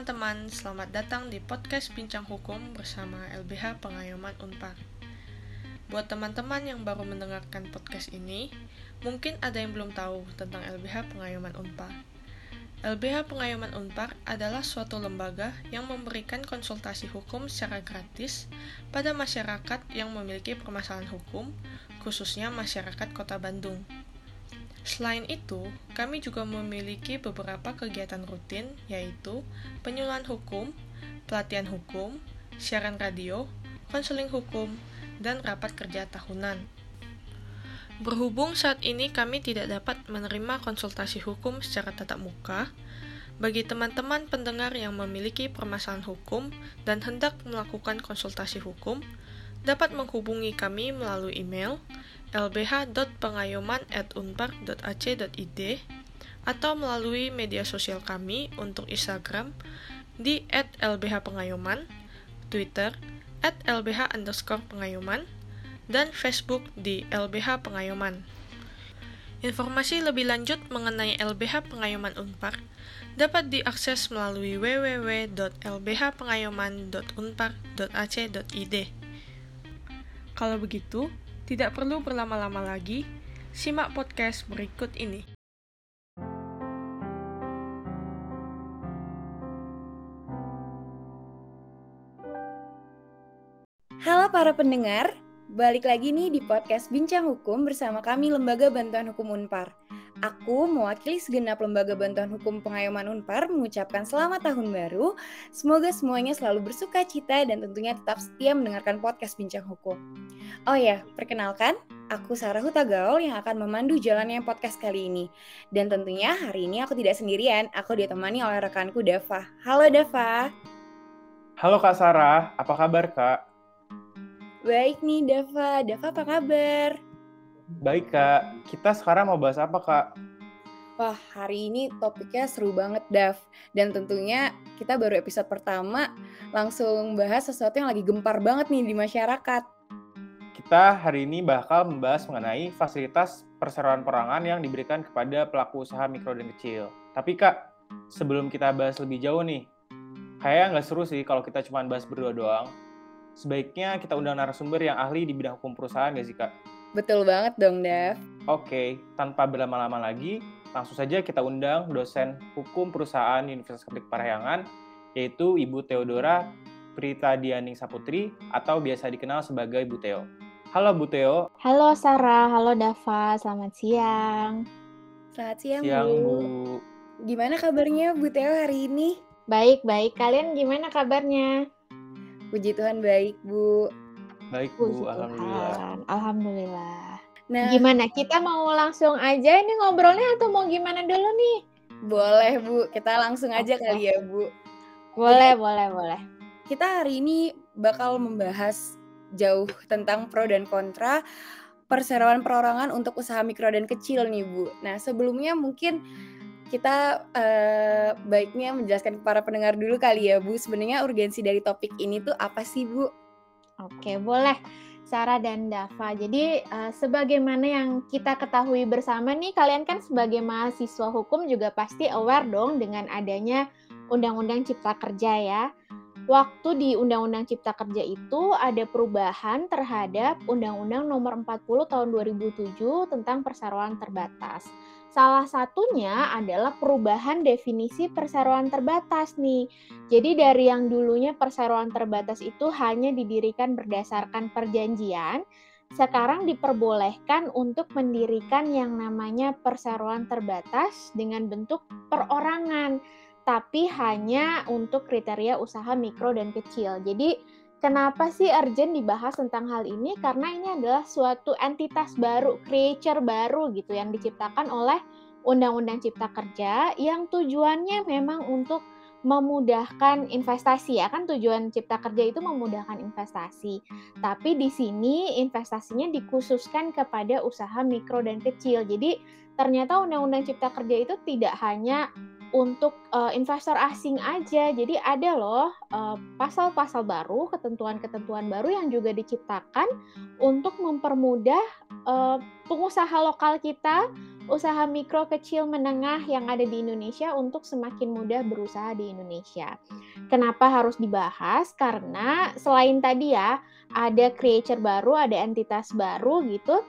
Teman-teman, selamat datang di podcast Bincang Hukum bersama LBH Pengayoman Unpar. Buat teman-teman yang baru mendengarkan podcast ini, mungkin ada yang belum tahu tentang LBH Pengayoman Unpar. LBH Pengayoman Unpar adalah suatu lembaga yang memberikan konsultasi hukum secara gratis pada masyarakat yang memiliki permasalahan hukum, khususnya masyarakat Kota Bandung. Selain itu, kami juga memiliki beberapa kegiatan rutin, yaitu penyuluhan hukum, pelatihan hukum, siaran radio, konseling hukum, dan rapat kerja tahunan. Berhubung saat ini kami tidak dapat menerima konsultasi hukum secara tatap muka, bagi teman-teman pendengar yang memiliki permasalahan hukum dan hendak melakukan konsultasi hukum, dapat menghubungi kami melalui email lbh.pengayoman@unpar.ac.id atau melalui media sosial kami untuk Instagram di @lbhpengayoman, Twitter @lbh_pengayoman, dan Facebook di LBH Pengayoman. Informasi lebih lanjut mengenai LBH Pengayoman Unpar dapat diakses melalui www.lbhpengayoman.unpar.ac.id. Kalau begitu, tidak perlu berlama-lama lagi, simak podcast berikut ini. Halo para pendengar, balik lagi nih di podcast Bincang Hukum bersama kami Lembaga Bantuan Hukum Unpar. Aku mewakili segenap Lembaga Bantuan Hukum Pengayoman Unpar mengucapkan selamat tahun baru. Semoga semuanya selalu bersuka cita dan tentunya tetap setia mendengarkan podcast Bincang Hukum. Oh ya, perkenalkan, aku Sarah Huta Gaul yang akan memandu jalannya podcast kali ini. Dan tentunya hari ini aku tidak sendirian, aku ditemani oleh rekanku Dava. Halo Dava. Halo Kak Sarah, apa kabar Kak? Baik nih Dava, Dava apa kabar? Baik Kak, kita sekarang mau bahas apa Kak? Wah, hari ini topiknya seru banget, Dav. Dan tentunya kita baru episode pertama langsung bahas sesuatu yang lagi gempar banget nih di masyarakat. Kita hari ini bakal membahas mengenai fasilitas perseroan perangan yang diberikan kepada pelaku usaha mikro dan kecil. Tapi Kak, sebelum kita bahas lebih jauh nih, kayaknya nggak seru sih kalau kita cuma bahas berdua doang sebaiknya kita undang narasumber yang ahli di bidang hukum perusahaan gak sih kak? Betul banget dong, Dev. Oke, tanpa berlama-lama lagi, langsung saja kita undang dosen hukum perusahaan Universitas Katolik Parahyangan, yaitu Ibu Theodora Prita Dianing Saputri atau biasa dikenal sebagai Bu Teo. Halo Bu Teo. Halo Sarah, halo Dava, selamat siang. Selamat siang, siang Bu. Bu. Gimana kabarnya Bu Teo hari ini? Baik, baik. Kalian gimana kabarnya? Puji Tuhan baik, Bu. Baik, Bu. Puji Alhamdulillah. Tuhan. Alhamdulillah. Nah, gimana? Kita mau langsung aja ini ngobrolnya atau mau gimana dulu nih? Boleh, Bu. Kita langsung aja okay. kali ya, Bu. Boleh, Jadi, boleh, boleh. Kita hari ini bakal membahas jauh tentang pro dan kontra perseroan perorangan untuk usaha mikro dan kecil nih, Bu. Nah, sebelumnya mungkin kita uh, baiknya menjelaskan para pendengar dulu kali ya Bu. Sebenarnya urgensi dari topik ini tuh apa sih Bu? Oke, boleh. Sarah dan Dava. Jadi uh, sebagaimana yang kita ketahui bersama nih, kalian kan sebagai mahasiswa hukum juga pasti aware dong dengan adanya Undang-Undang Cipta Kerja ya. Waktu di Undang-Undang Cipta Kerja itu ada perubahan terhadap Undang-Undang Nomor 40 Tahun 2007 tentang perseroan terbatas. Salah satunya adalah perubahan definisi perseroan terbatas nih. Jadi dari yang dulunya perseroan terbatas itu hanya didirikan berdasarkan perjanjian, sekarang diperbolehkan untuk mendirikan yang namanya perseroan terbatas dengan bentuk perorangan, tapi hanya untuk kriteria usaha mikro dan kecil. Jadi Kenapa sih urgent dibahas tentang hal ini? Karena ini adalah suatu entitas baru, creature baru gitu yang diciptakan oleh Undang-Undang Cipta Kerja yang tujuannya memang untuk memudahkan investasi ya kan tujuan Cipta Kerja itu memudahkan investasi. Tapi di sini investasinya dikhususkan kepada usaha mikro dan kecil. Jadi ternyata Undang-Undang Cipta Kerja itu tidak hanya untuk uh, investor asing aja. Jadi ada loh eh, pasal-pasal baru, ketentuan-ketentuan baru yang juga diciptakan untuk mempermudah uh, pengusaha lokal kita usaha mikro, kecil, menengah yang ada di Indonesia untuk semakin mudah berusaha di Indonesia. Kenapa harus dibahas? Karena selain tadi ya, ada creator baru, ada entitas baru gitu,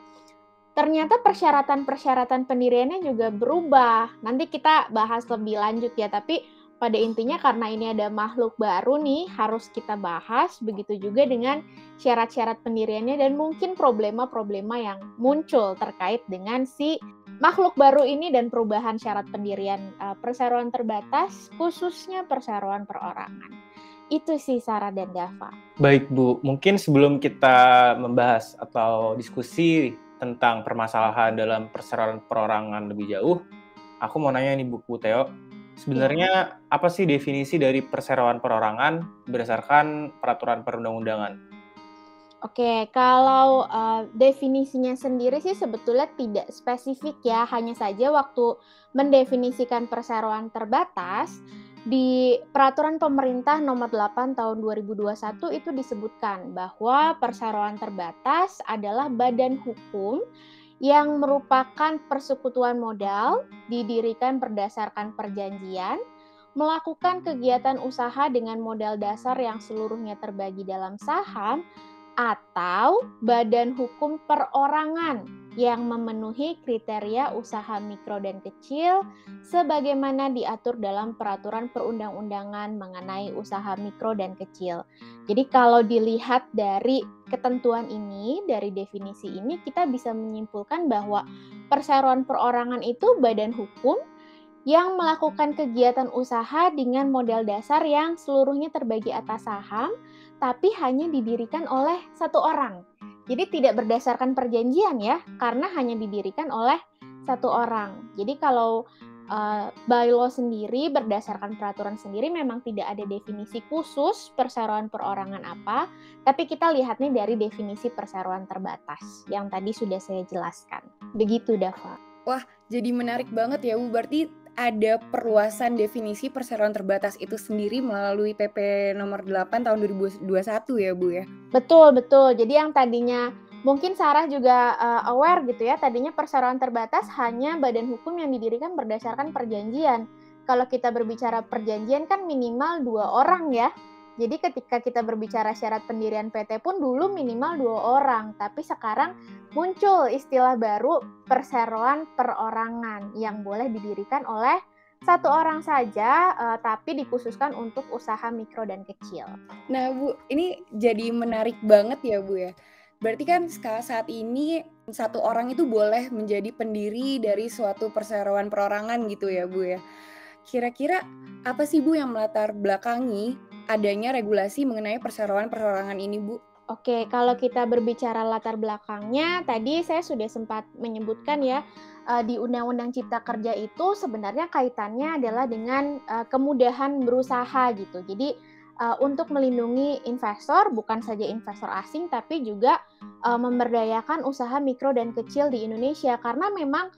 ternyata persyaratan-persyaratan pendiriannya juga berubah. Nanti kita bahas lebih lanjut ya, tapi pada intinya karena ini ada makhluk baru nih harus kita bahas begitu juga dengan syarat-syarat pendiriannya dan mungkin problema-problema yang muncul terkait dengan si makhluk baru ini dan perubahan syarat pendirian uh, perseroan terbatas khususnya perseroan perorangan. Itu sih Sarah dan Dava. Baik Bu, mungkin sebelum kita membahas atau diskusi tentang permasalahan dalam perseroan perorangan lebih jauh, aku mau nanya nih Bu Teo, Sebenarnya ya. apa sih definisi dari perseroan perorangan berdasarkan peraturan perundang-undangan? Oke, kalau uh, definisinya sendiri sih sebetulnya tidak spesifik ya, hanya saja waktu mendefinisikan perseroan terbatas di peraturan pemerintah nomor 8 tahun 2021 itu disebutkan bahwa perseroan terbatas adalah badan hukum yang merupakan persekutuan modal didirikan berdasarkan perjanjian, melakukan kegiatan usaha dengan modal dasar yang seluruhnya terbagi dalam saham, atau badan hukum perorangan yang memenuhi kriteria usaha mikro dan kecil sebagaimana diatur dalam peraturan perundang-undangan mengenai usaha mikro dan kecil. Jadi kalau dilihat dari ketentuan ini, dari definisi ini kita bisa menyimpulkan bahwa perseroan perorangan itu badan hukum yang melakukan kegiatan usaha dengan modal dasar yang seluruhnya terbagi atas saham, tapi hanya didirikan oleh satu orang. Jadi tidak berdasarkan perjanjian ya, karena hanya didirikan oleh satu orang. Jadi kalau uh, by law sendiri berdasarkan peraturan sendiri memang tidak ada definisi khusus perseroan perorangan apa, tapi kita lihatnya dari definisi perseroan terbatas yang tadi sudah saya jelaskan. Begitu Dava. Wah, jadi menarik banget ya Bu. Berarti ada perluasan definisi perseroan terbatas itu sendiri melalui PP nomor 8 tahun 2021 ya Bu ya. Betul, betul. Jadi yang tadinya mungkin Sarah juga uh, aware gitu ya, tadinya perseroan terbatas hanya badan hukum yang didirikan berdasarkan perjanjian. Kalau kita berbicara perjanjian kan minimal dua orang ya. Jadi ketika kita berbicara syarat pendirian PT pun dulu minimal dua orang, tapi sekarang muncul istilah baru perseroan perorangan yang boleh didirikan oleh satu orang saja, uh, tapi dikhususkan untuk usaha mikro dan kecil. Nah, Bu, ini jadi menarik banget ya, Bu ya. Berarti kan saat ini satu orang itu boleh menjadi pendiri dari suatu perseroan perorangan gitu ya, Bu ya. Kira-kira apa sih Bu yang melatar belakangi adanya regulasi mengenai perseroan perorangan ini, Bu? Oke, kalau kita berbicara latar belakangnya, tadi saya sudah sempat menyebutkan ya, eh, di Undang-Undang Cipta Kerja itu sebenarnya kaitannya adalah dengan eh, kemudahan berusaha gitu. Jadi eh, untuk melindungi investor, bukan saja investor asing, tapi juga memberdayakan usaha mikro dan kecil di Indonesia, karena memang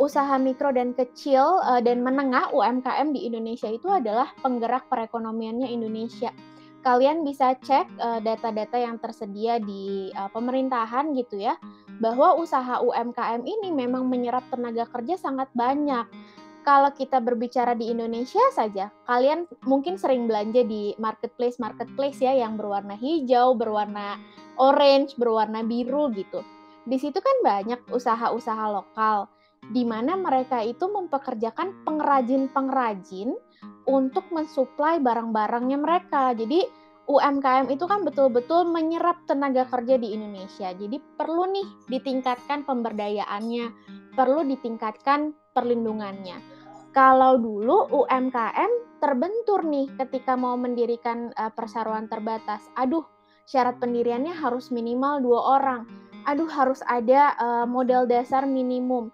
usaha mikro dan kecil uh, dan menengah UMKM di Indonesia itu adalah penggerak perekonomiannya Indonesia. Kalian bisa cek uh, data-data yang tersedia di uh, pemerintahan gitu ya, bahwa usaha UMKM ini memang menyerap tenaga kerja sangat banyak. Kalau kita berbicara di Indonesia saja, kalian mungkin sering belanja di marketplace-marketplace ya yang berwarna hijau, berwarna orange, berwarna biru gitu. Di situ kan banyak usaha-usaha lokal di mana mereka itu mempekerjakan pengrajin-pengrajin untuk mensuplai barang-barangnya mereka. Jadi UMKM itu kan betul-betul menyerap tenaga kerja di Indonesia. Jadi perlu nih ditingkatkan pemberdayaannya, perlu ditingkatkan perlindungannya. Kalau dulu UMKM terbentur nih ketika mau mendirikan uh, perseroan terbatas. Aduh, syarat pendiriannya harus minimal dua orang. Aduh, harus ada uh, modal dasar minimum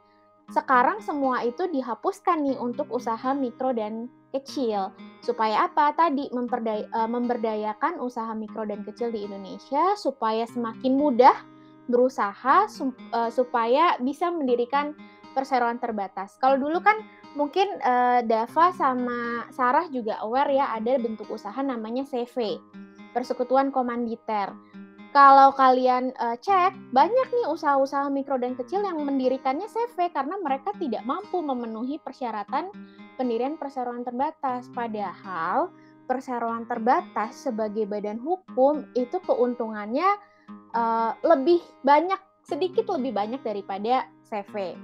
sekarang semua itu dihapuskan nih untuk usaha mikro dan kecil. Supaya apa? Tadi memperdaya, uh, memberdayakan usaha mikro dan kecil di Indonesia supaya semakin mudah berusaha uh, supaya bisa mendirikan perseroan terbatas. Kalau dulu kan mungkin uh, Dava sama Sarah juga aware ya ada bentuk usaha namanya CV, Persekutuan Komanditer. Kalau kalian uh, cek, banyak nih usaha-usaha mikro dan kecil yang mendirikannya CV karena mereka tidak mampu memenuhi persyaratan pendirian perseroan terbatas. Padahal perseroan terbatas sebagai badan hukum itu keuntungannya uh, lebih banyak, sedikit lebih banyak daripada CV.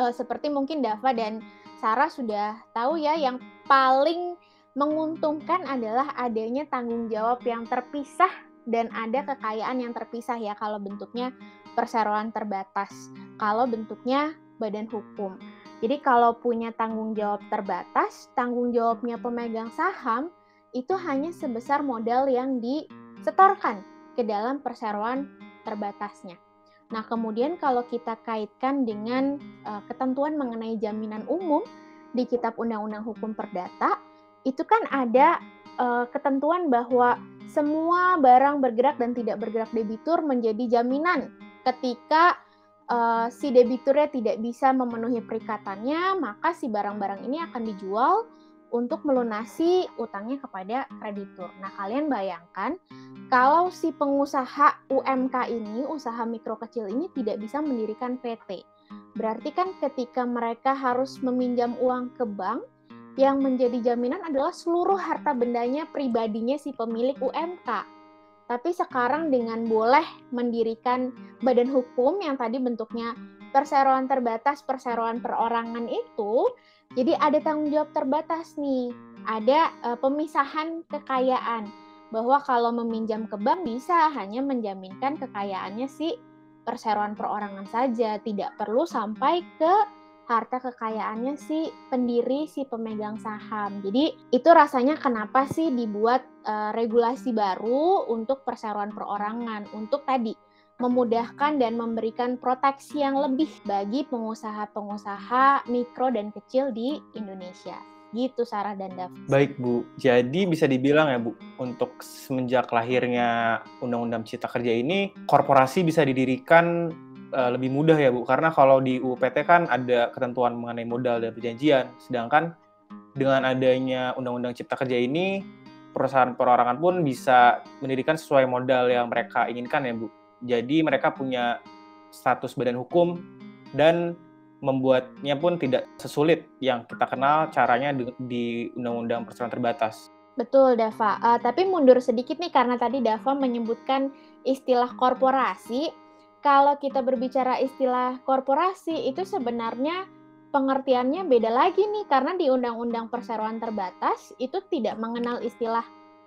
Uh, seperti mungkin Dava dan Sarah sudah tahu ya, yang paling menguntungkan adalah adanya tanggung jawab yang terpisah dan ada kekayaan yang terpisah ya kalau bentuknya perseroan terbatas, kalau bentuknya badan hukum. Jadi kalau punya tanggung jawab terbatas, tanggung jawabnya pemegang saham itu hanya sebesar modal yang disetorkan ke dalam perseroan terbatasnya. Nah, kemudian kalau kita kaitkan dengan uh, ketentuan mengenai jaminan umum di Kitab Undang-Undang Hukum Perdata, itu kan ada uh, ketentuan bahwa semua barang bergerak dan tidak bergerak debitur menjadi jaminan ketika uh, si debiturnya tidak bisa memenuhi perikatannya, maka si barang-barang ini akan dijual untuk melunasi utangnya kepada kreditur. Nah, kalian bayangkan kalau si pengusaha UMK ini, usaha mikro kecil ini tidak bisa mendirikan PT. Berarti kan ketika mereka harus meminjam uang ke bank, yang menjadi jaminan adalah seluruh harta bendanya pribadinya si pemilik UMK. Tapi sekarang dengan boleh mendirikan badan hukum yang tadi bentuknya perseroan terbatas, perseroan perorangan itu, jadi ada tanggung jawab terbatas nih. Ada uh, pemisahan kekayaan bahwa kalau meminjam ke bank bisa hanya menjaminkan kekayaannya si perseroan perorangan saja, tidak perlu sampai ke harta kekayaannya si pendiri si pemegang saham. Jadi itu rasanya kenapa sih dibuat uh, regulasi baru untuk perseroan perorangan untuk tadi memudahkan dan memberikan proteksi yang lebih bagi pengusaha-pengusaha mikro dan kecil di Indonesia. Gitu Sarah dan Dav. Baik Bu, jadi bisa dibilang ya Bu, untuk semenjak lahirnya Undang-Undang Cipta Kerja ini, korporasi bisa didirikan uh, lebih mudah ya Bu karena kalau di UPT kan ada ketentuan mengenai modal dan perjanjian sedangkan dengan adanya Undang-Undang Cipta Kerja ini perusahaan perorangan pun bisa mendirikan sesuai modal yang mereka inginkan ya Bu. Jadi mereka punya status badan hukum dan membuatnya pun tidak sesulit yang kita kenal caranya di Undang-Undang Perseroan Terbatas. Betul, Dava. Uh, tapi mundur sedikit nih karena tadi Dava menyebutkan istilah korporasi kalau kita berbicara istilah korporasi itu sebenarnya pengertiannya beda lagi nih karena di Undang-Undang Perseroan Terbatas itu tidak mengenal istilah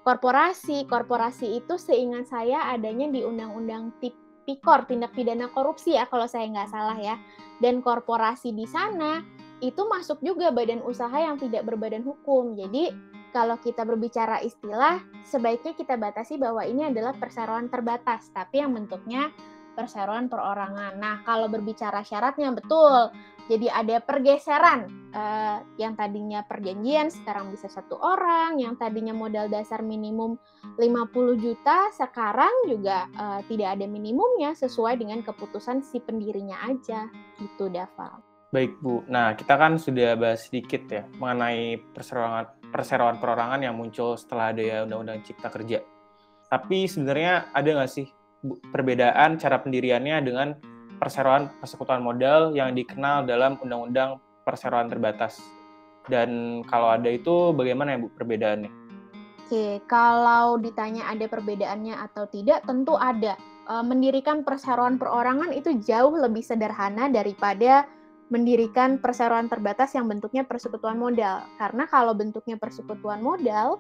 korporasi. Korporasi itu seingat saya adanya di Undang-Undang Tipikor tindak pidana korupsi ya kalau saya nggak salah ya. Dan korporasi di sana itu masuk juga badan usaha yang tidak berbadan hukum. Jadi kalau kita berbicara istilah, sebaiknya kita batasi bahwa ini adalah perseroan terbatas, tapi yang bentuknya perseroan perorangan. Nah, kalau berbicara syaratnya betul. Jadi ada pergeseran eh, yang tadinya perjanjian sekarang bisa satu orang, yang tadinya modal dasar minimum 50 juta sekarang juga eh, tidak ada minimumnya sesuai dengan keputusan si pendirinya aja. Gitu, Dava. Baik, Bu. Nah, kita kan sudah bahas sedikit ya mengenai perseroan perseroan perorangan yang muncul setelah ada ya Undang-Undang Cipta Kerja. Tapi sebenarnya ada nggak sih perbedaan cara pendiriannya dengan perseroan persekutuan modal yang dikenal dalam Undang-Undang Perseroan Terbatas. Dan kalau ada itu bagaimana ya Bu perbedaannya? Oke, kalau ditanya ada perbedaannya atau tidak, tentu ada. E, mendirikan perseroan perorangan itu jauh lebih sederhana daripada mendirikan perseroan terbatas yang bentuknya persekutuan modal. Karena kalau bentuknya persekutuan modal,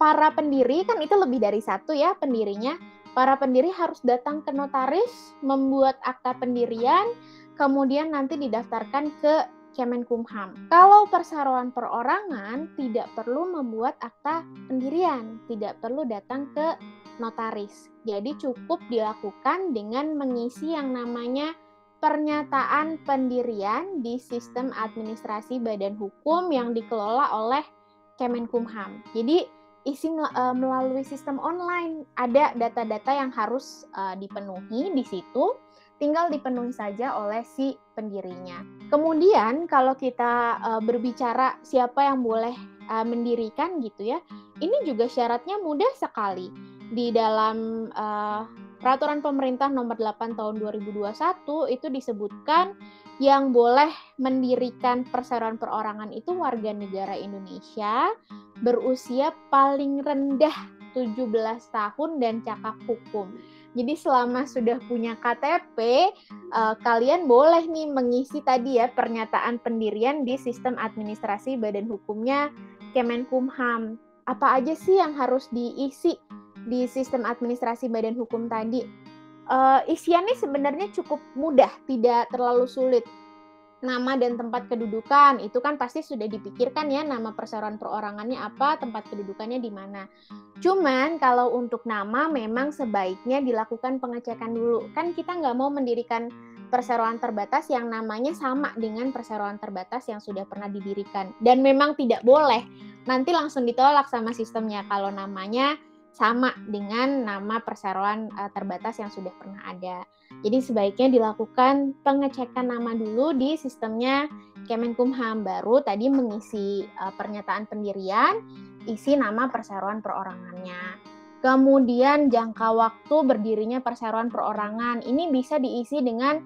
para pendiri kan itu lebih dari satu ya pendirinya Para pendiri harus datang ke notaris, membuat akta pendirian, kemudian nanti didaftarkan ke Kemenkumham. Kalau perseroan perorangan tidak perlu membuat akta pendirian, tidak perlu datang ke notaris. Jadi cukup dilakukan dengan mengisi yang namanya pernyataan pendirian di sistem administrasi badan hukum yang dikelola oleh Kemenkumham. Jadi isi uh, melalui sistem online. Ada data-data yang harus uh, dipenuhi di situ, tinggal dipenuhi saja oleh si pendirinya. Kemudian kalau kita uh, berbicara siapa yang boleh mendirikan gitu ya, ini juga syaratnya mudah sekali. Di dalam peraturan pemerintah nomor 8 tahun 2021 itu disebutkan yang boleh mendirikan perseroan perorangan itu warga negara Indonesia berusia paling rendah 17 tahun dan cakap hukum. Jadi selama sudah punya KTP, eh, kalian boleh nih mengisi tadi ya pernyataan pendirian di sistem administrasi badan hukumnya Kemenkumham. Apa aja sih yang harus diisi di sistem administrasi badan hukum tadi. Uh, isiannya sebenarnya cukup mudah, tidak terlalu sulit. Nama dan tempat kedudukan itu kan pasti sudah dipikirkan ya nama perseroan perorangannya apa, tempat kedudukannya di mana. Cuman kalau untuk nama memang sebaiknya dilakukan pengecekan dulu. Kan kita nggak mau mendirikan perseroan terbatas yang namanya sama dengan perseroan terbatas yang sudah pernah didirikan. Dan memang tidak boleh nanti langsung ditolak sama sistemnya kalau namanya sama dengan nama perseroan uh, terbatas yang sudah pernah ada. Jadi sebaiknya dilakukan pengecekan nama dulu di sistemnya Kemenkumham baru tadi mengisi uh, pernyataan pendirian, isi nama perseroan perorangannya. Kemudian jangka waktu berdirinya perseroan perorangan ini bisa diisi dengan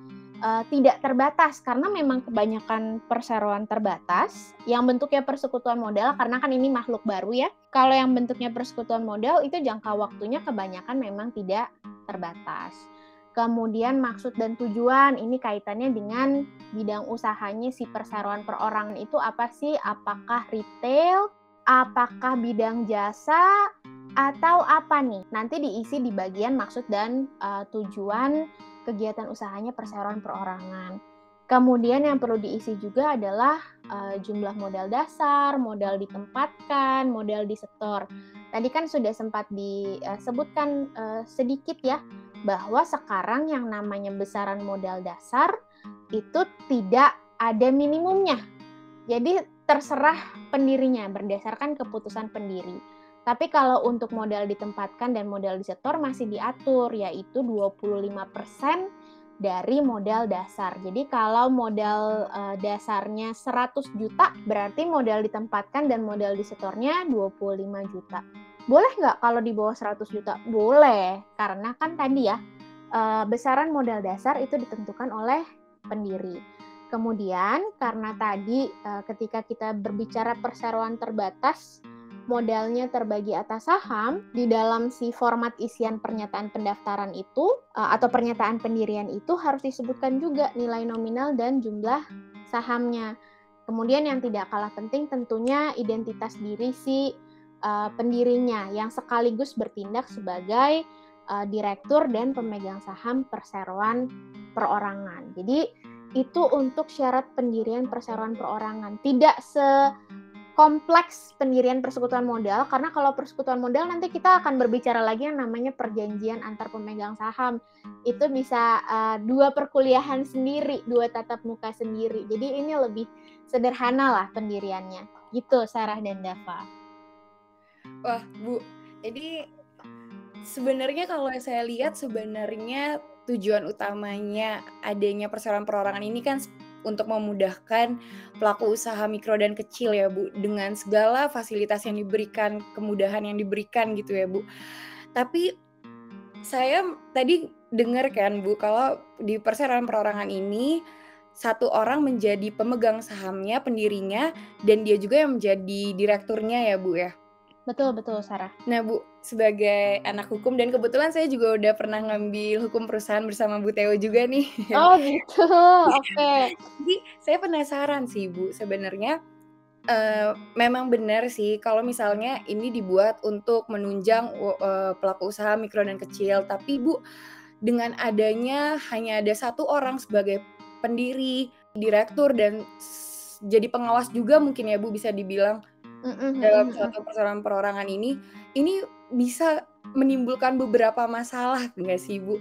uh, tidak terbatas karena memang kebanyakan perseroan terbatas yang bentuknya persekutuan modal karena kan ini makhluk baru ya. Kalau yang bentuknya persekutuan modal itu jangka waktunya kebanyakan memang tidak terbatas. Kemudian maksud dan tujuan ini kaitannya dengan bidang usahanya si perseroan perorangan itu apa sih? Apakah retail, apakah bidang jasa, atau apa nih? Nanti diisi di bagian maksud dan uh, tujuan kegiatan usahanya perseroan perorangan. Kemudian yang perlu diisi juga adalah uh, jumlah modal dasar, modal ditempatkan, modal disetor. Tadi kan sudah sempat disebutkan uh, sedikit ya bahwa sekarang yang namanya besaran modal dasar itu tidak ada minimumnya. Jadi terserah pendirinya berdasarkan keputusan pendiri. Tapi kalau untuk modal ditempatkan dan modal disetor masih diatur yaitu 25% dari modal dasar. Jadi kalau modal uh, dasarnya 100 juta berarti modal ditempatkan dan modal disetornya 25 juta. Boleh nggak kalau di bawah 100 juta? Boleh, karena kan tadi ya uh, besaran modal dasar itu ditentukan oleh pendiri. Kemudian karena tadi uh, ketika kita berbicara perseroan terbatas modalnya terbagi atas saham, di dalam si format isian pernyataan pendaftaran itu uh, atau pernyataan pendirian itu harus disebutkan juga nilai nominal dan jumlah sahamnya. Kemudian yang tidak kalah penting tentunya identitas diri si uh, pendirinya yang sekaligus bertindak sebagai uh, direktur dan pemegang saham perseroan perorangan. Jadi itu untuk syarat pendirian perseroan perorangan. Tidak se kompleks pendirian persekutuan modal karena kalau persekutuan modal nanti kita akan berbicara lagi yang namanya perjanjian antar pemegang saham. Itu bisa uh, dua perkuliahan sendiri dua tatap muka sendiri. Jadi ini lebih sederhana lah pendiriannya. Gitu Sarah dan Dava. Wah Bu jadi sebenarnya kalau saya lihat sebenarnya tujuan utamanya adanya perseroan perorangan ini kan untuk memudahkan pelaku usaha mikro dan kecil ya Bu dengan segala fasilitas yang diberikan, kemudahan yang diberikan gitu ya Bu. Tapi saya tadi dengar kan Bu kalau di perseroan perorangan ini satu orang menjadi pemegang sahamnya, pendirinya, dan dia juga yang menjadi direkturnya ya Bu ya. Betul, betul, Sarah. Nah, Bu, sebagai anak hukum dan kebetulan saya juga udah pernah ngambil hukum perusahaan bersama Bu Teo juga nih. Oh, gitu. Oke. Okay. Jadi, saya penasaran sih, Bu, sebenarnya uh, memang benar sih kalau misalnya ini dibuat untuk menunjang uh, pelaku usaha mikro dan kecil, tapi Bu, dengan adanya hanya ada satu orang sebagai pendiri, direktur dan jadi pengawas juga mungkin ya Bu bisa dibilang dalam suatu persoalan perorangan ini, ini bisa menimbulkan beberapa masalah nggak sih, Bu?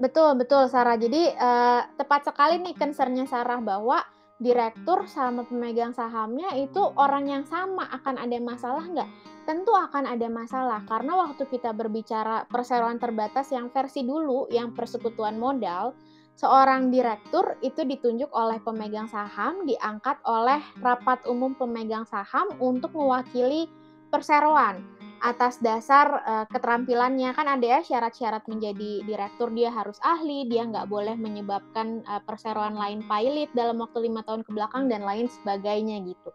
Betul, betul, Sarah. Jadi uh, tepat sekali nih concernnya Sarah bahwa direktur sama pemegang sahamnya itu orang yang sama akan ada masalah nggak? Tentu akan ada masalah karena waktu kita berbicara perseroan terbatas yang versi dulu yang persekutuan modal Seorang direktur itu ditunjuk oleh pemegang saham, diangkat oleh rapat umum pemegang saham untuk mewakili perseroan. Atas dasar uh, keterampilannya. Kan ada ya syarat-syarat menjadi direktur dia harus ahli dia nggak boleh menyebabkan uh, perseroan lain pilot dalam waktu lima tahun ke belakang dan lain sebagainya gitu.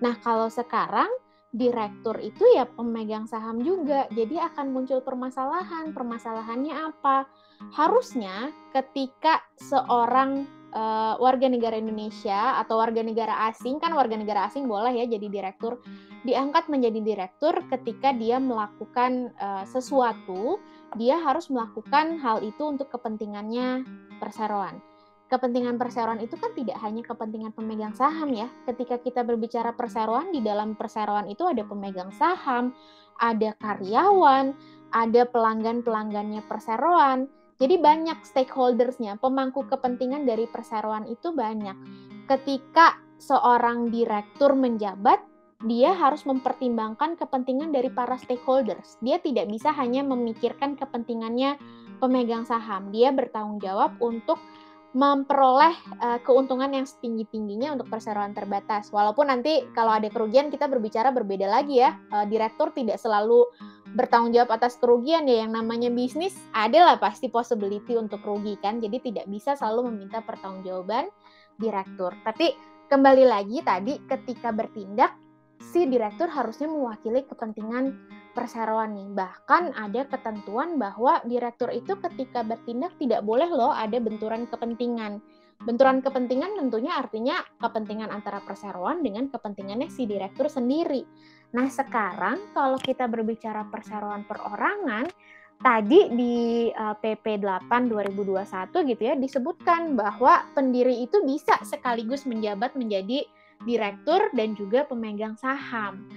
Nah kalau sekarang direktur itu ya pemegang saham juga jadi akan muncul permasalahan. Permasalahannya apa? Harusnya ketika seorang uh, warga negara Indonesia atau warga negara asing kan warga negara asing boleh ya jadi direktur diangkat menjadi direktur ketika dia melakukan uh, sesuatu, dia harus melakukan hal itu untuk kepentingannya perseroan. Kepentingan perseroan itu kan tidak hanya kepentingan pemegang saham ya. Ketika kita berbicara perseroan, di dalam perseroan itu ada pemegang saham, ada karyawan, ada pelanggan-pelanggannya perseroan. Jadi banyak stakeholdersnya, pemangku kepentingan dari perseroan itu banyak. Ketika seorang direktur menjabat, dia harus mempertimbangkan kepentingan dari para stakeholders. Dia tidak bisa hanya memikirkan kepentingannya pemegang saham. Dia bertanggung jawab untuk memperoleh uh, keuntungan yang setinggi-tingginya untuk perseroan terbatas. Walaupun nanti kalau ada kerugian kita berbicara berbeda lagi ya. Uh, direktur tidak selalu bertanggung jawab atas kerugian ya yang namanya bisnis adalah pasti possibility untuk rugi kan. Jadi tidak bisa selalu meminta pertanggungjawaban direktur. Tapi kembali lagi tadi ketika bertindak si direktur harusnya mewakili kepentingan perseroan nih. Bahkan ada ketentuan bahwa direktur itu ketika bertindak tidak boleh loh ada benturan kepentingan. Benturan kepentingan tentunya artinya kepentingan antara perseroan dengan kepentingannya si direktur sendiri. Nah, sekarang kalau kita berbicara perseroan perorangan, tadi di uh, PP 8 2021 gitu ya disebutkan bahwa pendiri itu bisa sekaligus menjabat menjadi direktur, dan juga pemegang saham.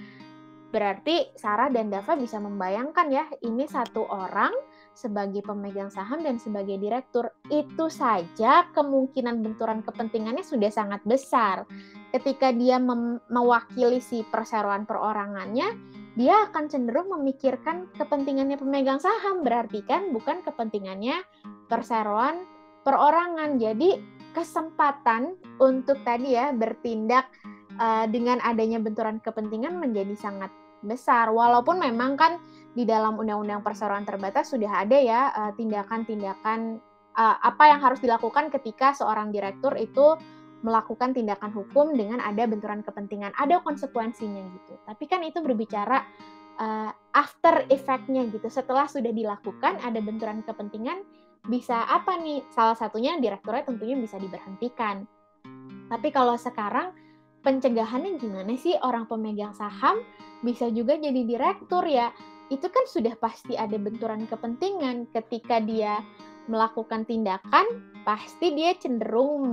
Berarti Sarah dan Dava bisa membayangkan ya, ini satu orang sebagai pemegang saham dan sebagai direktur. Itu saja kemungkinan benturan kepentingannya sudah sangat besar. Ketika dia mewakili si perseroan perorangannya, dia akan cenderung memikirkan kepentingannya pemegang saham, berarti kan bukan kepentingannya perseroan perorangan. Jadi kesempatan untuk tadi ya bertindak uh, dengan adanya benturan kepentingan menjadi sangat besar. Walaupun memang kan di dalam Undang-Undang Perseroan Terbatas sudah ada ya eh, tindakan-tindakan uh, apa yang harus dilakukan ketika seorang direktur itu melakukan tindakan hukum dengan ada benturan kepentingan, ada konsekuensinya gitu. Tapi kan itu berbicara uh, after effect-nya gitu. Setelah sudah dilakukan ada benturan kepentingan, bisa apa nih? Salah satunya direkturnya tentunya bisa diberhentikan. Tapi kalau sekarang pencegahannya gimana sih orang pemegang saham bisa juga jadi direktur ya? Itu kan sudah pasti ada benturan kepentingan ketika dia melakukan tindakan, pasti dia cenderung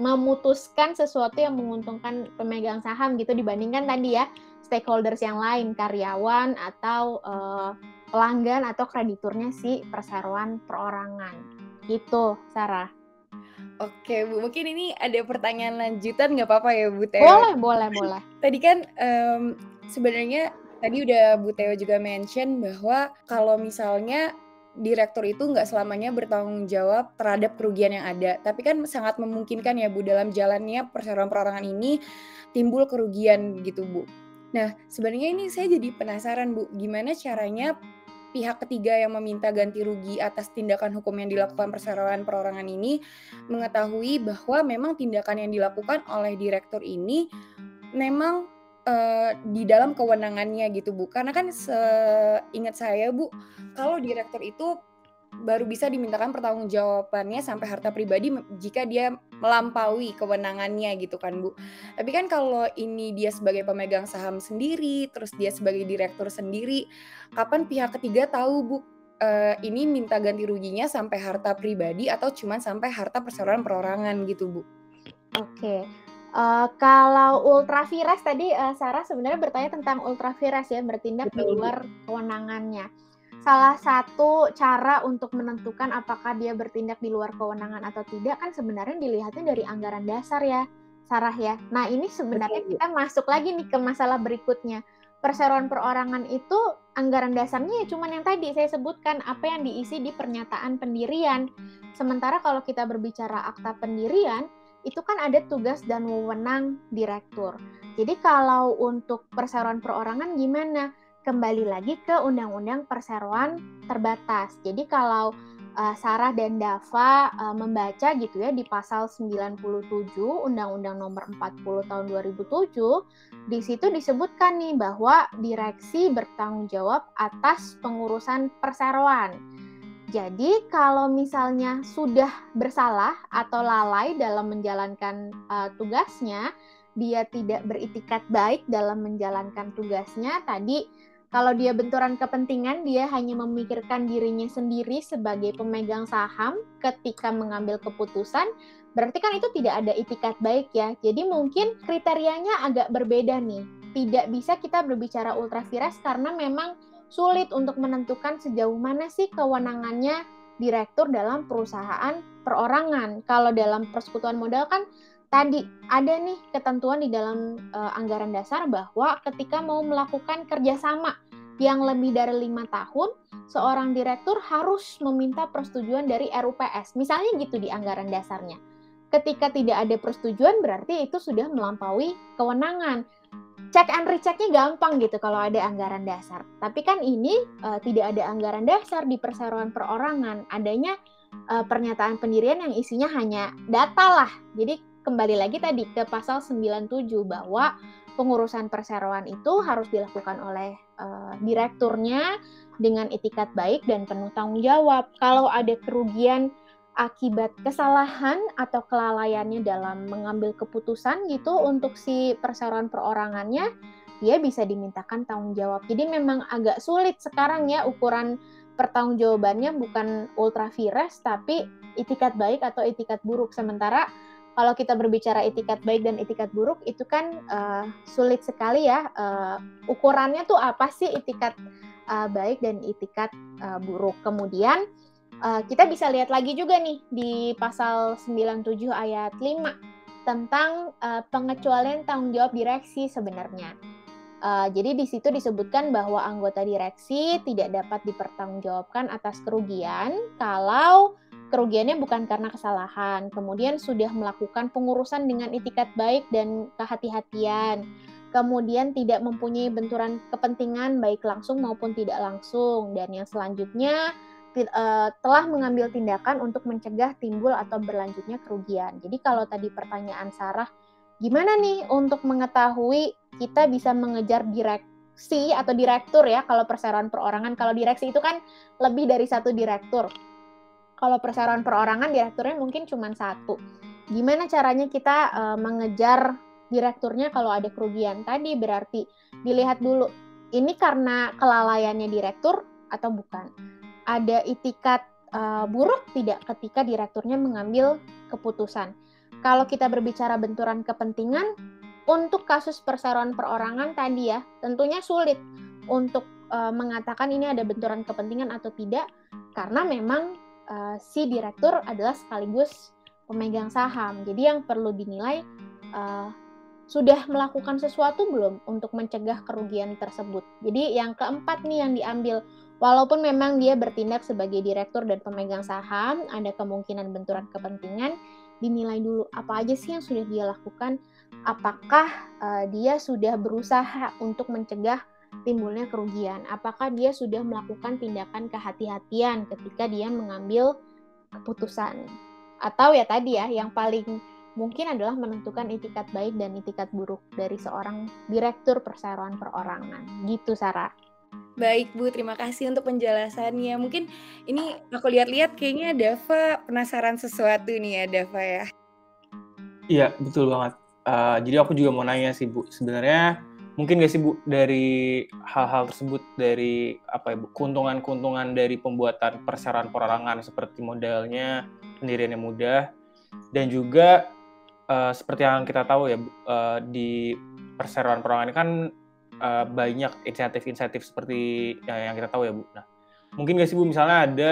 memutuskan sesuatu yang menguntungkan pemegang saham gitu dibandingkan tadi ya stakeholders yang lain, karyawan atau uh, pelanggan atau krediturnya si perseroan perorangan. Gitu, Sarah. Oke, Bu. Mungkin ini ada pertanyaan lanjutan nggak apa-apa ya, Bu Teo? Boleh, boleh, boleh. Tadi kan um, sebenarnya tadi udah Bu Teo juga mention bahwa kalau misalnya direktur itu nggak selamanya bertanggung jawab terhadap kerugian yang ada. Tapi kan sangat memungkinkan ya Bu dalam jalannya perseroan perorangan ini timbul kerugian gitu Bu. Nah sebenarnya ini saya jadi penasaran Bu, gimana caranya pihak ketiga yang meminta ganti rugi atas tindakan hukum yang dilakukan perseroan perorangan ini mengetahui bahwa memang tindakan yang dilakukan oleh direktur ini memang uh, di dalam kewenangannya gitu Bu. Karena kan seingat saya Bu, kalau direktur itu baru bisa dimintakan pertanggungjawabannya sampai harta pribadi jika dia melampaui kewenangannya gitu kan Bu. Tapi kan kalau ini dia sebagai pemegang saham sendiri, terus dia sebagai direktur sendiri, kapan pihak ketiga tahu Bu uh, ini minta ganti ruginya sampai harta pribadi atau cuman sampai harta perseroan perorangan gitu Bu? Oke. Uh, kalau ultra vires tadi uh, Sarah sebenarnya bertanya tentang ultra vires ya bertindak Betul. di luar kewenangannya salah satu cara untuk menentukan apakah dia bertindak di luar kewenangan atau tidak kan sebenarnya dilihatnya dari anggaran dasar ya, Sarah ya. Nah ini sebenarnya kita masuk lagi nih ke masalah berikutnya. Perseroan perorangan itu anggaran dasarnya ya cuman yang tadi saya sebutkan apa yang diisi di pernyataan pendirian. Sementara kalau kita berbicara akta pendirian, itu kan ada tugas dan wewenang direktur. Jadi kalau untuk perseroan perorangan gimana? Kembali lagi ke Undang-Undang Perseroan Terbatas. Jadi kalau uh, Sarah dan Dava uh, membaca gitu ya di pasal 97 Undang-Undang Nomor 40 tahun 2007, di situ disebutkan nih bahwa direksi bertanggung jawab atas pengurusan perseroan. Jadi kalau misalnya sudah bersalah atau lalai dalam menjalankan uh, tugasnya, dia tidak beritikat baik dalam menjalankan tugasnya, tadi kalau dia benturan kepentingan, dia hanya memikirkan dirinya sendiri sebagai pemegang saham ketika mengambil keputusan, berarti kan itu tidak ada itikat baik ya. Jadi mungkin kriterianya agak berbeda nih. Tidak bisa kita berbicara ultra vires karena memang sulit untuk menentukan sejauh mana sih kewenangannya direktur dalam perusahaan perorangan. Kalau dalam persekutuan modal kan tadi ada nih ketentuan di dalam uh, anggaran dasar bahwa ketika mau melakukan kerjasama yang lebih dari lima tahun, seorang direktur harus meminta persetujuan dari RUPS. Misalnya gitu di anggaran dasarnya. Ketika tidak ada persetujuan berarti itu sudah melampaui kewenangan. Cek and rechecknya gampang gitu kalau ada anggaran dasar. Tapi kan ini uh, tidak ada anggaran dasar di perseroan perorangan. Adanya uh, pernyataan pendirian yang isinya hanya data lah. Jadi kembali lagi tadi ke pasal 97 bahwa pengurusan perseroan itu harus dilakukan oleh uh, direkturnya dengan etikat baik dan penuh tanggung jawab. Kalau ada kerugian akibat kesalahan atau kelalaiannya dalam mengambil keputusan gitu untuk si perseroan perorangannya, dia bisa dimintakan tanggung jawab. Jadi memang agak sulit sekarang ya ukuran pertanggungjawabannya bukan ultra vires tapi itikat baik atau itikat buruk. Sementara kalau kita berbicara etikat baik dan etikat buruk itu kan uh, sulit sekali ya uh, ukurannya tuh apa sih etikat uh, baik dan etikat uh, buruk? Kemudian uh, kita bisa lihat lagi juga nih di pasal 97 ayat 5 tentang uh, pengecualian tanggung jawab direksi sebenarnya. Uh, jadi di situ disebutkan bahwa anggota direksi tidak dapat dipertanggungjawabkan atas kerugian kalau kerugiannya bukan karena kesalahan, kemudian sudah melakukan pengurusan dengan itikat baik dan kehati-hatian, kemudian tidak mempunyai benturan kepentingan baik langsung maupun tidak langsung, dan yang selanjutnya eh, telah mengambil tindakan untuk mencegah timbul atau berlanjutnya kerugian. Jadi kalau tadi pertanyaan Sarah, gimana nih untuk mengetahui kita bisa mengejar direksi atau direktur ya kalau perseroan perorangan, kalau direksi itu kan lebih dari satu direktur kalau perseroan perorangan direkturnya mungkin cuma satu. Gimana caranya kita uh, mengejar direkturnya kalau ada kerugian? Tadi berarti dilihat dulu ini karena kelalaiannya direktur atau bukan. Ada itikat uh, buruk tidak ketika direkturnya mengambil keputusan. Kalau kita berbicara benturan kepentingan, untuk kasus perseroan perorangan tadi ya, tentunya sulit untuk uh, mengatakan ini ada benturan kepentingan atau tidak, karena memang uh, si direktur adalah sekaligus pemegang saham. Jadi yang perlu dinilai uh, sudah melakukan sesuatu belum untuk mencegah kerugian tersebut. Jadi yang keempat nih yang diambil, walaupun memang dia bertindak sebagai direktur dan pemegang saham, ada kemungkinan benturan kepentingan, dinilai dulu apa aja sih yang sudah dia lakukan, apakah uh, dia sudah berusaha untuk mencegah timbulnya kerugian. Apakah dia sudah melakukan tindakan kehati-hatian ketika dia mengambil keputusan? Atau ya tadi ya, yang paling mungkin adalah menentukan itikat baik dan itikat buruk dari seorang direktur perseroan perorangan. Gitu, Sarah. Baik Bu, terima kasih untuk penjelasannya. Mungkin ini aku lihat-lihat kayaknya Dava penasaran sesuatu nih ya Dava ya. Iya, betul banget. Uh, jadi aku juga mau nanya sih Bu, sebenarnya mungkin gak sih Bu dari hal-hal tersebut dari apa ya Bu keuntungan-keuntungan dari pembuatan perseroan perorangan seperti modalnya pendiriannya mudah dan juga uh, seperti yang kita tahu ya uh, di perseroan perorangan kan uh, banyak insentif-insentif seperti yang kita tahu ya Bu. Nah, mungkin gak sih Bu misalnya ada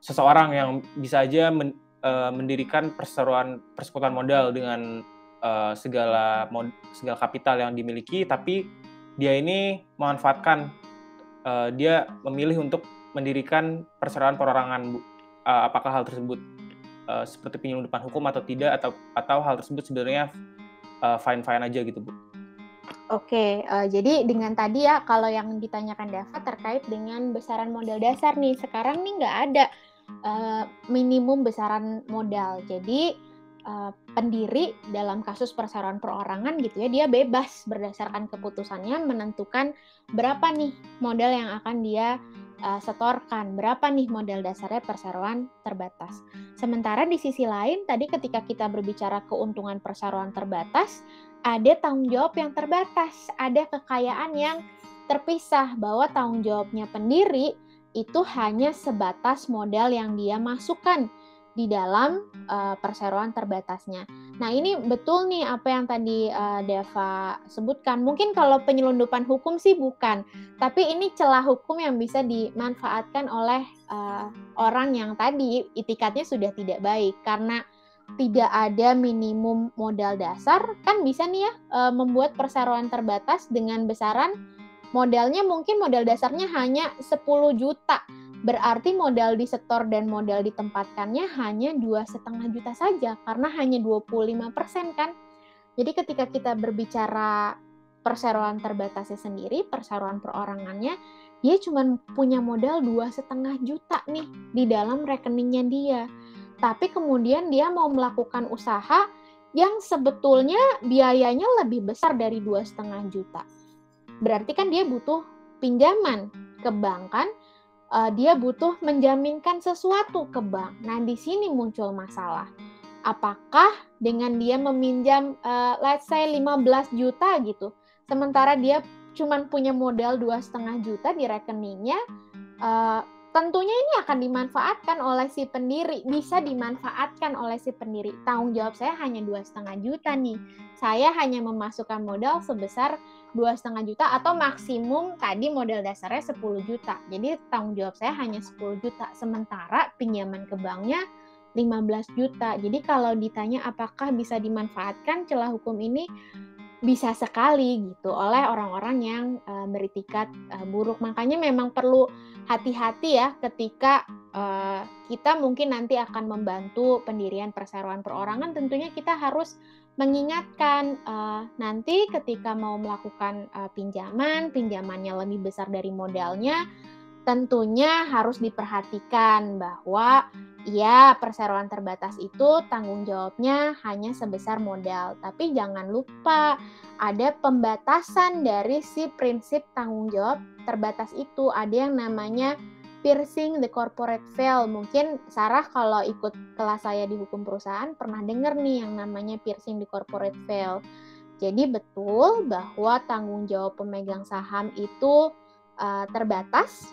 seseorang yang bisa aja men, uh, mendirikan perseroan persekutuan modal dengan uh, segala mod, segala kapital yang dimiliki, tapi dia ini memanfaatkan uh, dia memilih untuk mendirikan perseroan perorangan. Uh, apakah hal tersebut uh, seperti penyelundupan hukum atau tidak atau atau hal tersebut sebenarnya uh, fine fine aja gitu bu? Oke, uh, jadi dengan tadi ya kalau yang ditanyakan Dava terkait dengan besaran modal dasar nih, sekarang nih nggak ada uh, minimum besaran modal. Jadi uh, pendiri dalam kasus perseroan perorangan gitu ya, dia bebas berdasarkan keputusannya menentukan berapa nih modal yang akan dia uh, setorkan, berapa nih modal dasarnya perseroan terbatas. Sementara di sisi lain tadi ketika kita berbicara keuntungan perseroan terbatas, ada tanggung jawab yang terbatas, ada kekayaan yang terpisah bahwa tanggung jawabnya pendiri itu hanya sebatas modal yang dia masukkan di dalam uh, perseroan terbatasnya. Nah ini betul nih apa yang tadi uh, Deva sebutkan. Mungkin kalau penyelundupan hukum sih bukan, tapi ini celah hukum yang bisa dimanfaatkan oleh uh, orang yang tadi itikatnya sudah tidak baik karena tidak ada minimum modal dasar, kan bisa nih ya e, membuat perseroan terbatas dengan besaran modalnya mungkin modal dasarnya hanya 10 juta. Berarti modal disetor dan modal ditempatkannya hanya dua setengah juta saja karena hanya 25% kan. Jadi ketika kita berbicara perseroan terbatasnya sendiri, perseroan perorangannya, dia cuma punya modal dua setengah juta nih di dalam rekeningnya dia tapi kemudian dia mau melakukan usaha yang sebetulnya biayanya lebih besar dari dua setengah juta. Berarti kan dia butuh pinjaman ke bank kan, uh, dia butuh menjaminkan sesuatu ke bank. Nah di sini muncul masalah. Apakah dengan dia meminjam, uh, let's say 15 juta gitu, sementara dia cuma punya modal dua setengah juta di rekeningnya, uh, tentunya ini akan dimanfaatkan oleh si pendiri bisa dimanfaatkan oleh si pendiri tanggung jawab saya hanya dua setengah juta nih saya hanya memasukkan modal sebesar dua setengah juta atau maksimum tadi modal dasarnya 10 juta jadi tanggung jawab saya hanya 10 juta sementara pinjaman ke banknya 15 juta jadi kalau ditanya apakah bisa dimanfaatkan celah hukum ini bisa sekali gitu oleh orang-orang yang uh, beritikat uh, buruk. Makanya memang perlu hati-hati ya ketika uh, kita mungkin nanti akan membantu pendirian perseroan perorangan. Tentunya kita harus mengingatkan uh, nanti ketika mau melakukan uh, pinjaman, pinjamannya lebih besar dari modalnya, tentunya harus diperhatikan bahwa ya perseroan terbatas itu tanggung jawabnya hanya sebesar modal, tapi jangan lupa ada pembatasan dari si prinsip tanggung jawab terbatas itu. Ada yang namanya piercing the corporate veil. Mungkin Sarah kalau ikut kelas saya di hukum perusahaan pernah dengar nih yang namanya piercing the corporate veil. Jadi betul bahwa tanggung jawab pemegang saham itu uh, terbatas,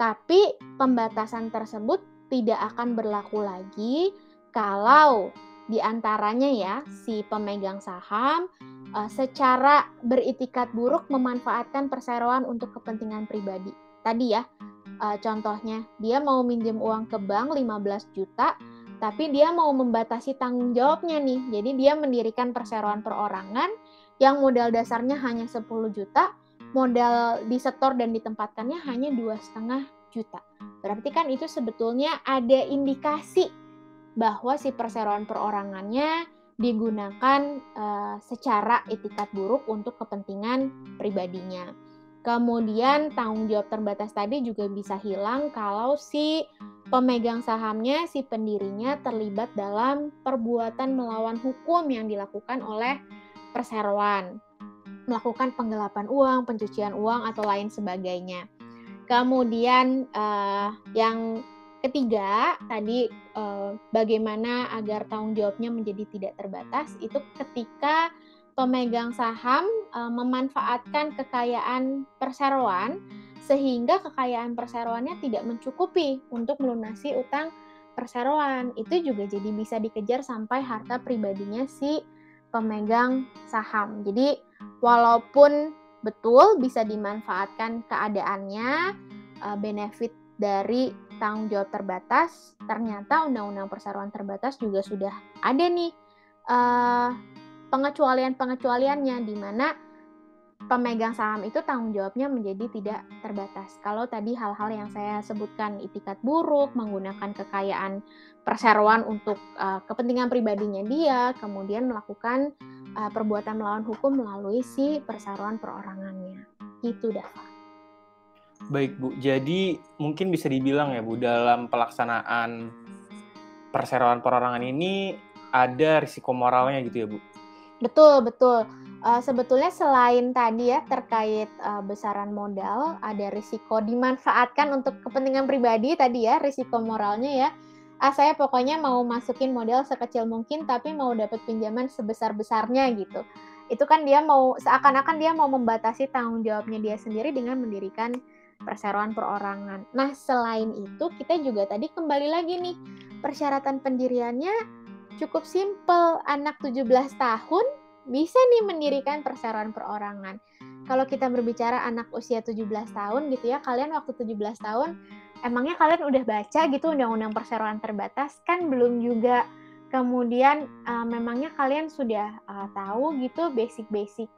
tapi pembatasan tersebut tidak akan berlaku lagi kalau di antaranya ya si pemegang saham uh, secara beritikat buruk memanfaatkan perseroan untuk kepentingan pribadi. Tadi ya, uh, contohnya dia mau minjem uang ke bank 15 juta, tapi dia mau membatasi tanggung jawabnya nih. Jadi dia mendirikan perseroan perorangan yang modal dasarnya hanya 10 juta, modal disetor dan ditempatkannya hanya dua setengah juta. Berarti kan itu sebetulnya ada indikasi bahwa si perseroan perorangannya digunakan uh, secara etikat buruk untuk kepentingan pribadinya. Kemudian tanggung jawab terbatas tadi juga bisa hilang kalau si pemegang sahamnya, si pendirinya terlibat dalam perbuatan melawan hukum yang dilakukan oleh perseroan, melakukan penggelapan uang, pencucian uang atau lain sebagainya. Kemudian uh, yang ketiga tadi uh, bagaimana agar tanggung jawabnya menjadi tidak terbatas itu ketika pemegang saham uh, memanfaatkan kekayaan perseroan sehingga kekayaan perseroannya tidak mencukupi untuk melunasi utang perseroan. Itu juga jadi bisa dikejar sampai harta pribadinya si pemegang saham. Jadi walaupun betul bisa dimanfaatkan keadaannya uh, benefit dari tanggung jawab terbatas, ternyata undang-undang perseroan terbatas juga sudah ada nih uh, pengecualian-pengecualiannya di mana pemegang saham itu tanggung jawabnya menjadi tidak terbatas. Kalau tadi hal-hal yang saya sebutkan itikat buruk, menggunakan kekayaan perseroan untuk uh, kepentingan pribadinya dia, kemudian melakukan uh, perbuatan melawan hukum melalui si perseroan perorangannya. Itu Dava. Baik Bu, jadi mungkin bisa dibilang ya Bu dalam pelaksanaan perseroan perorangan ini ada risiko moralnya gitu ya Bu? Betul betul. Uh, sebetulnya selain tadi ya terkait uh, besaran modal, ada risiko dimanfaatkan untuk kepentingan pribadi tadi ya, risiko moralnya ya. Ah saya pokoknya mau masukin modal sekecil mungkin tapi mau dapat pinjaman sebesar-besarnya gitu. Itu kan dia mau seakan-akan dia mau membatasi tanggung jawabnya dia sendiri dengan mendirikan perseroan perorangan. Nah, selain itu kita juga tadi kembali lagi nih persyaratan pendiriannya cukup simple. Anak 17 tahun bisa nih mendirikan perseroan perorangan. Kalau kita berbicara anak usia 17 tahun gitu ya, kalian waktu 17 tahun emangnya kalian udah baca gitu undang-undang perseroan terbatas kan belum juga kemudian uh, memangnya kalian sudah uh, tahu gitu basic-basic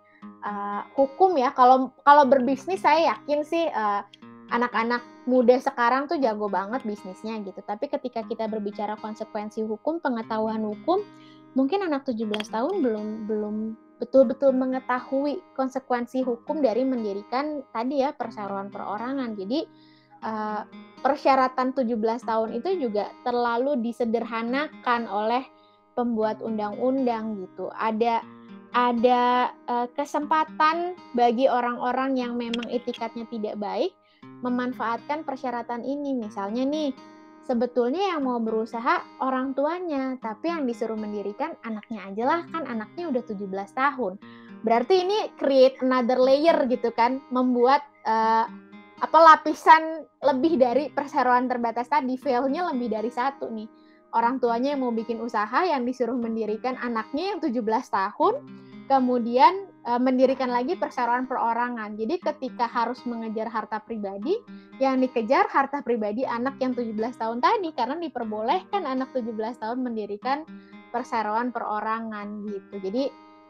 uh, hukum ya. Kalau kalau berbisnis saya yakin sih uh, anak-anak muda sekarang tuh jago banget bisnisnya gitu. Tapi ketika kita berbicara konsekuensi hukum, pengetahuan hukum, mungkin anak 17 tahun belum belum betul-betul mengetahui konsekuensi hukum dari mendirikan tadi ya perseroan perorangan. Jadi uh, persyaratan 17 tahun itu juga terlalu disederhanakan oleh pembuat undang-undang gitu. Ada ada uh, kesempatan bagi orang-orang yang memang etikatnya tidak baik memanfaatkan persyaratan ini. Misalnya nih, sebetulnya yang mau berusaha orang tuanya, tapi yang disuruh mendirikan anaknya aja lah, kan anaknya udah 17 tahun. Berarti ini create another layer gitu kan, membuat uh, apa lapisan lebih dari perseroan terbatas tadi, failnya lebih dari satu nih orang tuanya yang mau bikin usaha yang disuruh mendirikan anaknya yang 17 tahun kemudian e, mendirikan lagi perseroan perorangan. Jadi ketika harus mengejar harta pribadi, yang dikejar harta pribadi anak yang 17 tahun tadi karena diperbolehkan anak 17 tahun mendirikan perseroan perorangan gitu. Jadi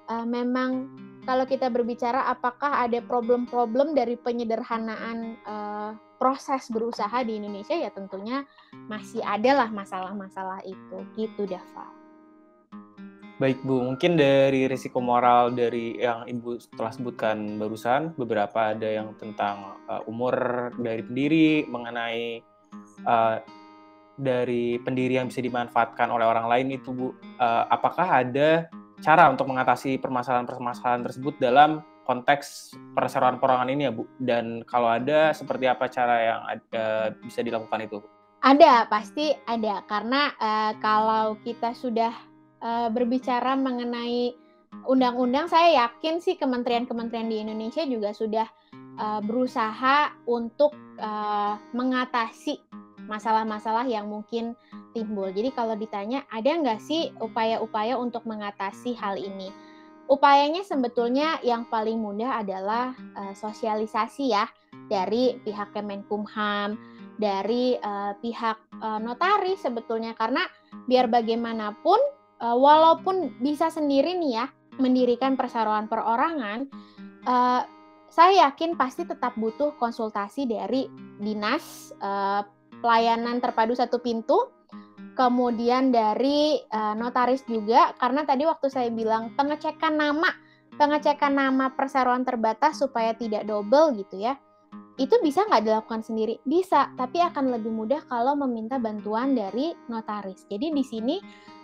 e, memang kalau kita berbicara apakah ada problem-problem dari penyederhanaan e, proses berusaha di Indonesia ya tentunya masih ada lah masalah-masalah itu gitu Dava. Baik Bu, mungkin dari risiko moral dari yang Ibu telah sebutkan barusan, beberapa ada yang tentang uh, umur dari pendiri, mengenai uh, dari pendiri yang bisa dimanfaatkan oleh orang lain itu Bu, uh, apakah ada cara untuk mengatasi permasalahan-permasalahan tersebut dalam konteks perseroan perorangan ini ya Bu? Dan kalau ada, seperti apa cara yang ada, bisa dilakukan itu? Ada, pasti ada. Karena uh, kalau kita sudah uh, berbicara mengenai undang-undang, saya yakin sih kementerian-kementerian di Indonesia juga sudah uh, berusaha untuk uh, mengatasi masalah-masalah yang mungkin timbul. Jadi kalau ditanya, ada nggak sih upaya-upaya untuk mengatasi hal ini? Upayanya sebetulnya yang paling mudah adalah uh, sosialisasi ya dari pihak Kemenkumham, dari uh, pihak uh, notaris sebetulnya karena biar bagaimanapun uh, walaupun bisa sendiri nih ya mendirikan perseroan perorangan, uh, saya yakin pasti tetap butuh konsultasi dari dinas uh, pelayanan terpadu satu pintu kemudian dari uh, notaris juga karena tadi waktu saya bilang pengecekan nama pengecekan nama perseroan terbatas supaya tidak double gitu ya itu bisa nggak dilakukan sendiri bisa tapi akan lebih mudah kalau meminta bantuan dari notaris jadi di sini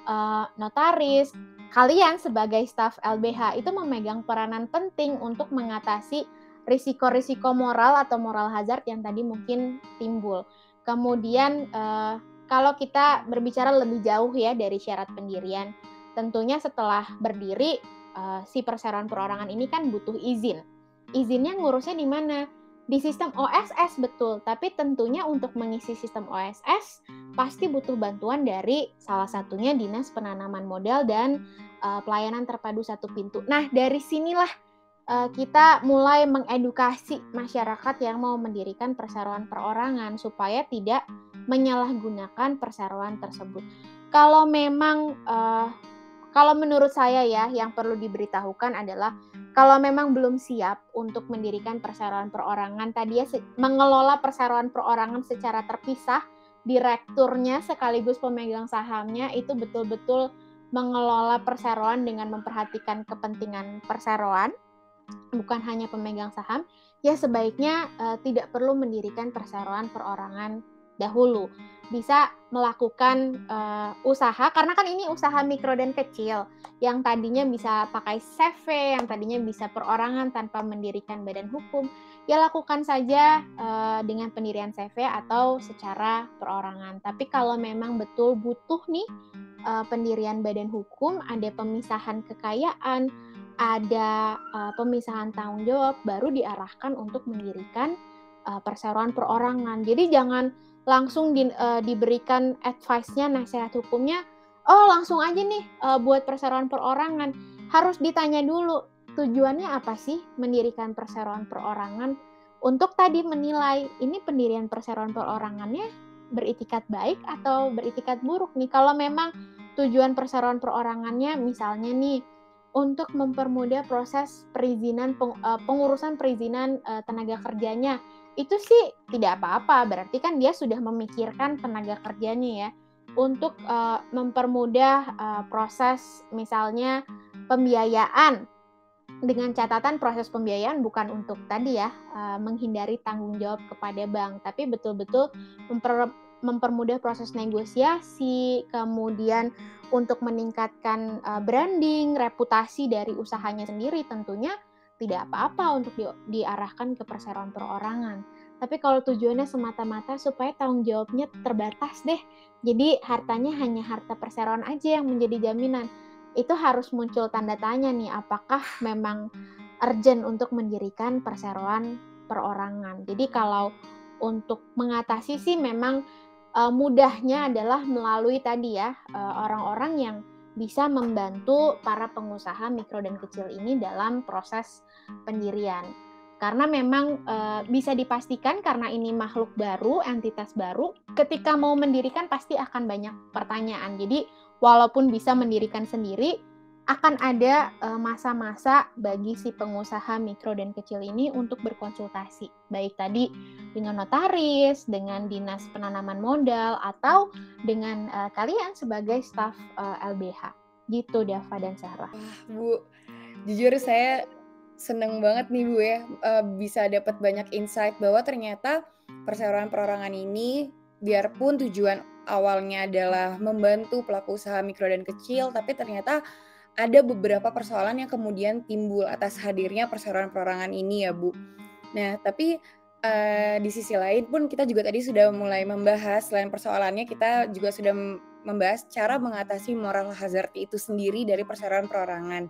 uh, notaris kalian sebagai staf LBH itu memegang peranan penting untuk mengatasi risiko-risiko moral atau moral hazard yang tadi mungkin timbul kemudian uh, kalau kita berbicara lebih jauh ya dari syarat pendirian, tentunya setelah berdiri uh, si perseroan perorangan ini kan butuh izin. Izinnya ngurusnya di mana? Di sistem OSS betul, tapi tentunya untuk mengisi sistem OSS pasti butuh bantuan dari salah satunya Dinas Penanaman Modal dan uh, Pelayanan Terpadu Satu Pintu. Nah, dari sinilah uh, kita mulai mengedukasi masyarakat yang mau mendirikan perseroan perorangan supaya tidak menyalahgunakan perseroan tersebut. Kalau memang uh, kalau menurut saya ya yang perlu diberitahukan adalah kalau memang belum siap untuk mendirikan perseroan perorangan tadi ya mengelola perseroan perorangan secara terpisah direkturnya sekaligus pemegang sahamnya itu betul-betul mengelola perseroan dengan memperhatikan kepentingan perseroan, bukan hanya pemegang saham, ya sebaiknya uh, tidak perlu mendirikan perseroan perorangan dahulu. Bisa melakukan uh, usaha karena kan ini usaha mikro dan kecil yang tadinya bisa pakai CV, yang tadinya bisa perorangan tanpa mendirikan badan hukum, ya lakukan saja uh, dengan pendirian CV atau secara perorangan. Tapi kalau memang betul butuh nih uh, pendirian badan hukum, ada pemisahan kekayaan, ada uh, pemisahan tanggung jawab, baru diarahkan untuk mendirikan uh, perseroan perorangan. Jadi jangan langsung di, uh, diberikan advice-nya, nasihat hukumnya, oh langsung aja nih uh, buat perseroan perorangan. Harus ditanya dulu, tujuannya apa sih mendirikan perseroan perorangan? Untuk tadi menilai, ini pendirian perseroan perorangannya beritikat baik atau beritikat buruk nih. Kalau memang tujuan perseroan perorangannya misalnya nih untuk mempermudah proses perizinan eh, pengurusan perizinan eh, tenaga kerjanya. Itu sih tidak apa-apa berarti kan dia sudah memikirkan tenaga kerjanya ya. Untuk uh, mempermudah uh, proses misalnya pembiayaan. Dengan catatan proses pembiayaan bukan untuk tadi ya uh, menghindari tanggung jawab kepada bank tapi betul-betul memper mempermudah proses negosiasi, kemudian untuk meningkatkan uh, branding, reputasi dari usahanya sendiri tentunya tidak apa-apa untuk di, diarahkan ke perseroan perorangan. Tapi kalau tujuannya semata-mata supaya tanggung jawabnya terbatas deh. Jadi hartanya hanya harta perseroan aja yang menjadi jaminan. Itu harus muncul tanda tanya nih apakah memang urgent untuk mendirikan perseroan perorangan. Jadi kalau untuk mengatasi sih memang uh, mudahnya adalah melalui tadi ya orang orang-orang yang bisa membantu para pengusaha mikro dan kecil ini dalam proses pendirian. Karena memang e, bisa dipastikan karena ini makhluk baru, entitas baru, ketika mau mendirikan pasti akan banyak pertanyaan. Jadi walaupun bisa mendirikan sendiri, akan ada eh, masa-masa bagi si pengusaha mikro dan kecil ini untuk berkonsultasi, baik tadi dengan notaris, dengan dinas penanaman modal, atau dengan uh, kalian sebagai staf uh, LBH. Gitu, Dava dan Sarah. Wah, Bu, jujur saya seneng banget nih Bu ya, uh, bisa dapat banyak insight bahwa ternyata perseroan perorangan ini, biarpun tujuan awalnya adalah membantu pelaku usaha mikro dan kecil, tapi ternyata ada beberapa persoalan yang kemudian timbul atas hadirnya perseroan perorangan ini ya Bu. Nah tapi uh, di sisi lain pun kita juga tadi sudah mulai membahas selain persoalannya kita juga sudah membahas cara mengatasi moral hazard itu sendiri dari perseroan perorangan.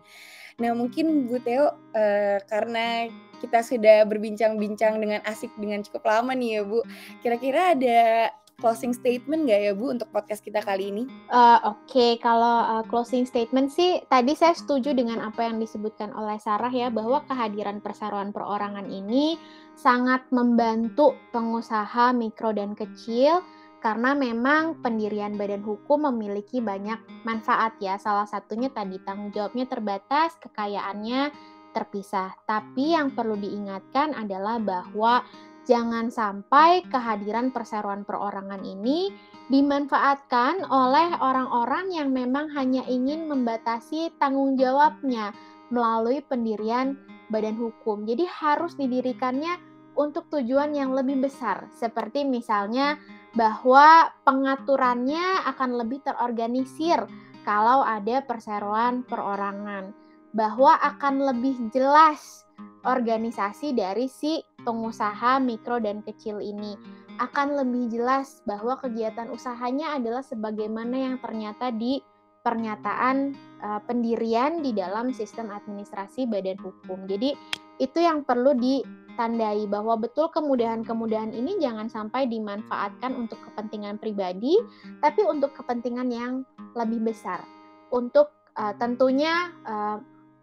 Nah mungkin Bu Teo uh, karena kita sudah berbincang-bincang dengan asik dengan cukup lama nih ya Bu, kira-kira ada closing statement nggak ya Bu untuk podcast kita kali ini? Uh, Oke, okay. kalau uh, closing statement sih tadi saya setuju dengan apa yang disebutkan oleh Sarah ya bahwa kehadiran perseroan perorangan ini sangat membantu pengusaha mikro dan kecil karena memang pendirian badan hukum memiliki banyak manfaat ya. Salah satunya tadi tanggung jawabnya terbatas, kekayaannya terpisah. Tapi yang perlu diingatkan adalah bahwa Jangan sampai kehadiran perseroan perorangan ini dimanfaatkan oleh orang-orang yang memang hanya ingin membatasi tanggung jawabnya melalui pendirian badan hukum. Jadi harus didirikannya untuk tujuan yang lebih besar, seperti misalnya bahwa pengaturannya akan lebih terorganisir kalau ada perseroan perorangan, bahwa akan lebih jelas organisasi dari si pengusaha mikro dan kecil ini akan lebih jelas bahwa kegiatan usahanya adalah sebagaimana yang ternyata di pernyataan uh, pendirian di dalam sistem administrasi badan hukum. Jadi itu yang perlu ditandai bahwa betul kemudahan-kemudahan ini jangan sampai dimanfaatkan untuk kepentingan pribadi, tapi untuk kepentingan yang lebih besar. Untuk uh, tentunya uh,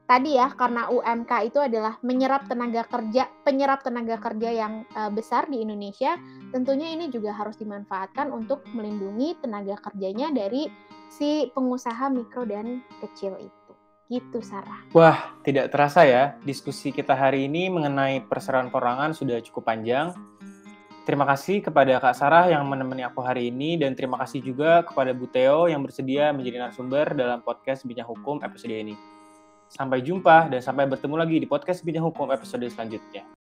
tadi ya karena hmm. UMK itu adalah menyerap hmm. tenaga kerja, penyerap tenaga kerja yang uh, besar di Indonesia, tentunya ini juga harus dimanfaatkan untuk melindungi tenaga kerjanya dari si pengusaha mikro dan kecil itu. Gitu Sarah. Wah, tidak terasa ya diskusi kita hari ini mengenai perseroan perorangan sudah cukup panjang. Terima kasih kepada Kak Sarah yang menemani aku hari ini dan terima kasih juga kepada Bu Theo yang bersedia menjadi narasumber dalam podcast Bincang Hukum episode ini. Sampai jumpa dan sampai bertemu lagi di podcast Bidang Hukum episode selanjutnya.